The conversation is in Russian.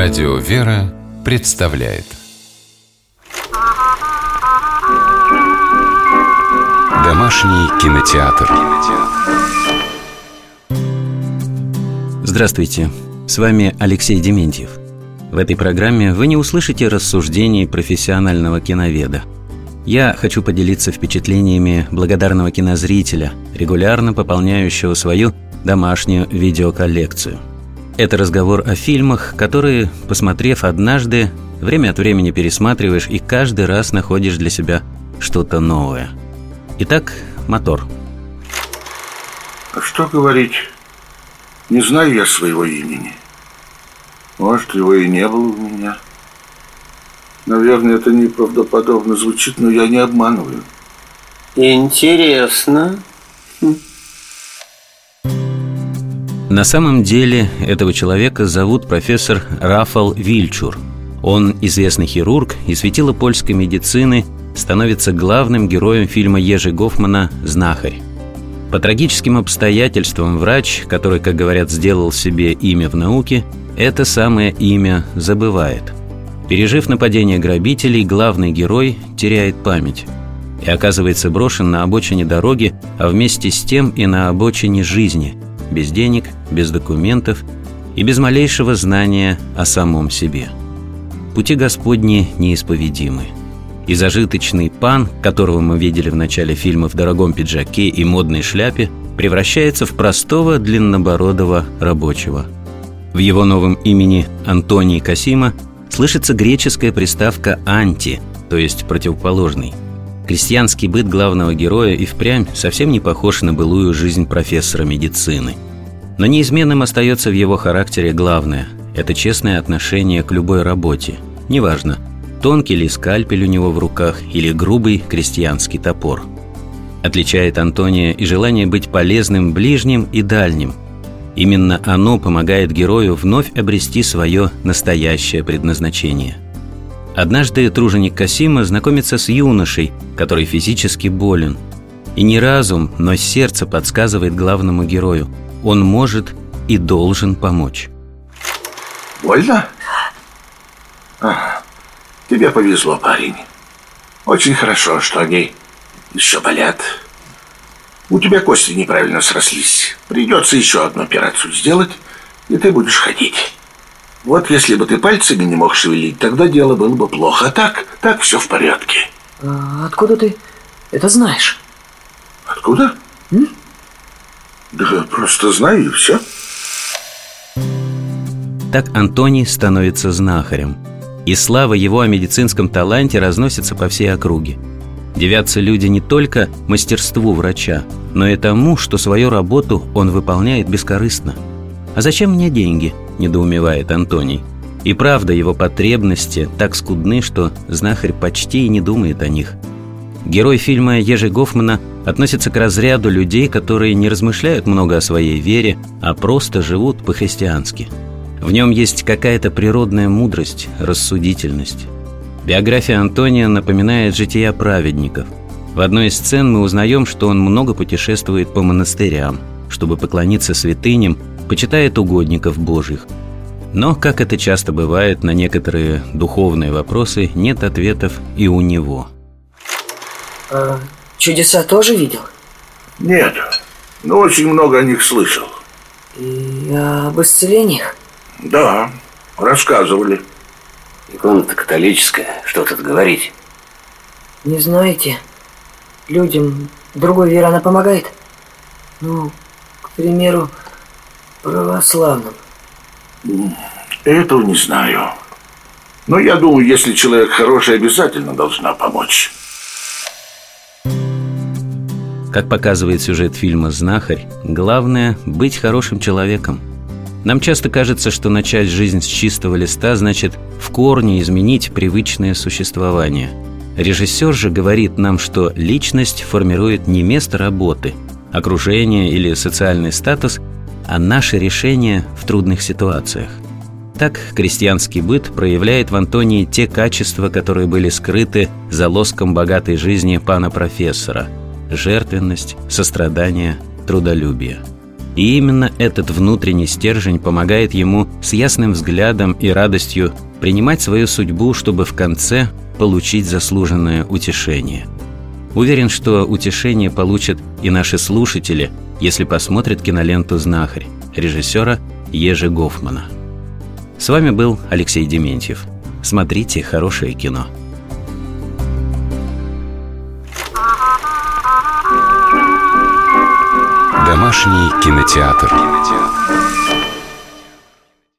Радио «Вера» представляет Домашний кинотеатр Здравствуйте, с вами Алексей Дементьев. В этой программе вы не услышите рассуждений профессионального киноведа. Я хочу поделиться впечатлениями благодарного кинозрителя, регулярно пополняющего свою домашнюю видеоколлекцию – это разговор о фильмах, которые, посмотрев однажды, время от времени пересматриваешь и каждый раз находишь для себя что-то новое. Итак, мотор. А что говорить? Не знаю я своего имени. Может, его и не было у меня. Наверное, это неправдоподобно звучит, но я не обманываю. Интересно. На самом деле этого человека зовут профессор Рафал Вильчур. Он известный хирург и светило польской медицины, становится главным героем фильма Ежи Гофмана «Знахарь». По трагическим обстоятельствам врач, который, как говорят, сделал себе имя в науке, это самое имя забывает. Пережив нападение грабителей, главный герой теряет память и оказывается брошен на обочине дороги, а вместе с тем и на обочине жизни – без денег, без документов и без малейшего знания о самом себе. Пути Господни неисповедимы. И зажиточный пан, которого мы видели в начале фильма в дорогом пиджаке и модной шляпе, превращается в простого длиннобородого рабочего. В его новом имени Антоний Касима слышится греческая приставка «анти», то есть противоположный. Крестьянский быт главного героя и впрямь совсем не похож на былую жизнь профессора медицины – но неизменным остается в его характере главное – это честное отношение к любой работе. Неважно, тонкий ли скальпель у него в руках или грубый крестьянский топор. Отличает Антония и желание быть полезным ближним и дальним. Именно оно помогает герою вновь обрести свое настоящее предназначение. Однажды труженик Касима знакомится с юношей, который физически болен. И не разум, но сердце подсказывает главному герою – он может и должен помочь. Больно? А, тебе повезло, парень. Очень хорошо, что они еще болят. У тебя кости неправильно срослись. Придется еще одну операцию сделать, и ты будешь ходить. Вот если бы ты пальцами не мог шевелить, тогда дело было бы плохо. А так, так все в порядке. А откуда ты это знаешь? Откуда? М? Да просто знаю и все. Так Антоний становится знахарем. И слава его о медицинском таланте разносится по всей округе. Девятся люди не только мастерству врача, но и тому, что свою работу он выполняет бескорыстно. «А зачем мне деньги?» – недоумевает Антоний. И правда, его потребности так скудны, что знахарь почти и не думает о них – Герой фильма Ежи Гофмана относится к разряду людей, которые не размышляют много о своей вере, а просто живут по-христиански. В нем есть какая-то природная мудрость, рассудительность. Биография Антония напоминает жития праведников. В одной из сцен мы узнаем, что он много путешествует по монастырям, чтобы поклониться святыням, почитает угодников Божьих. Но, как это часто бывает, на некоторые духовные вопросы нет ответов и у него – а, чудеса тоже видел? Нет, но очень много о них слышал. И об исцелениях? Да, рассказывали. Икона-то католическая, что тут говорить? Не знаете, людям другой веры она помогает? Ну, к примеру, православным. Этого не знаю. Но я думаю, если человек хороший, обязательно должна помочь. Как показывает сюжет фильма «Знахарь», главное – быть хорошим человеком. Нам часто кажется, что начать жизнь с чистого листа значит в корне изменить привычное существование. Режиссер же говорит нам, что личность формирует не место работы, окружение или социальный статус, а наши решения в трудных ситуациях. Так крестьянский быт проявляет в Антонии те качества, которые были скрыты за лоском богатой жизни пана профессора – жертвенность, сострадание, трудолюбие. И именно этот внутренний стержень помогает ему с ясным взглядом и радостью принимать свою судьбу, чтобы в конце получить заслуженное утешение. Уверен, что утешение получат и наши слушатели, если посмотрят киноленту «Знахарь» режиссера Ежи Гофмана. С вами был Алексей Дементьев. Смотрите хорошее кино. Домашний кинотеатр. кинотеатр.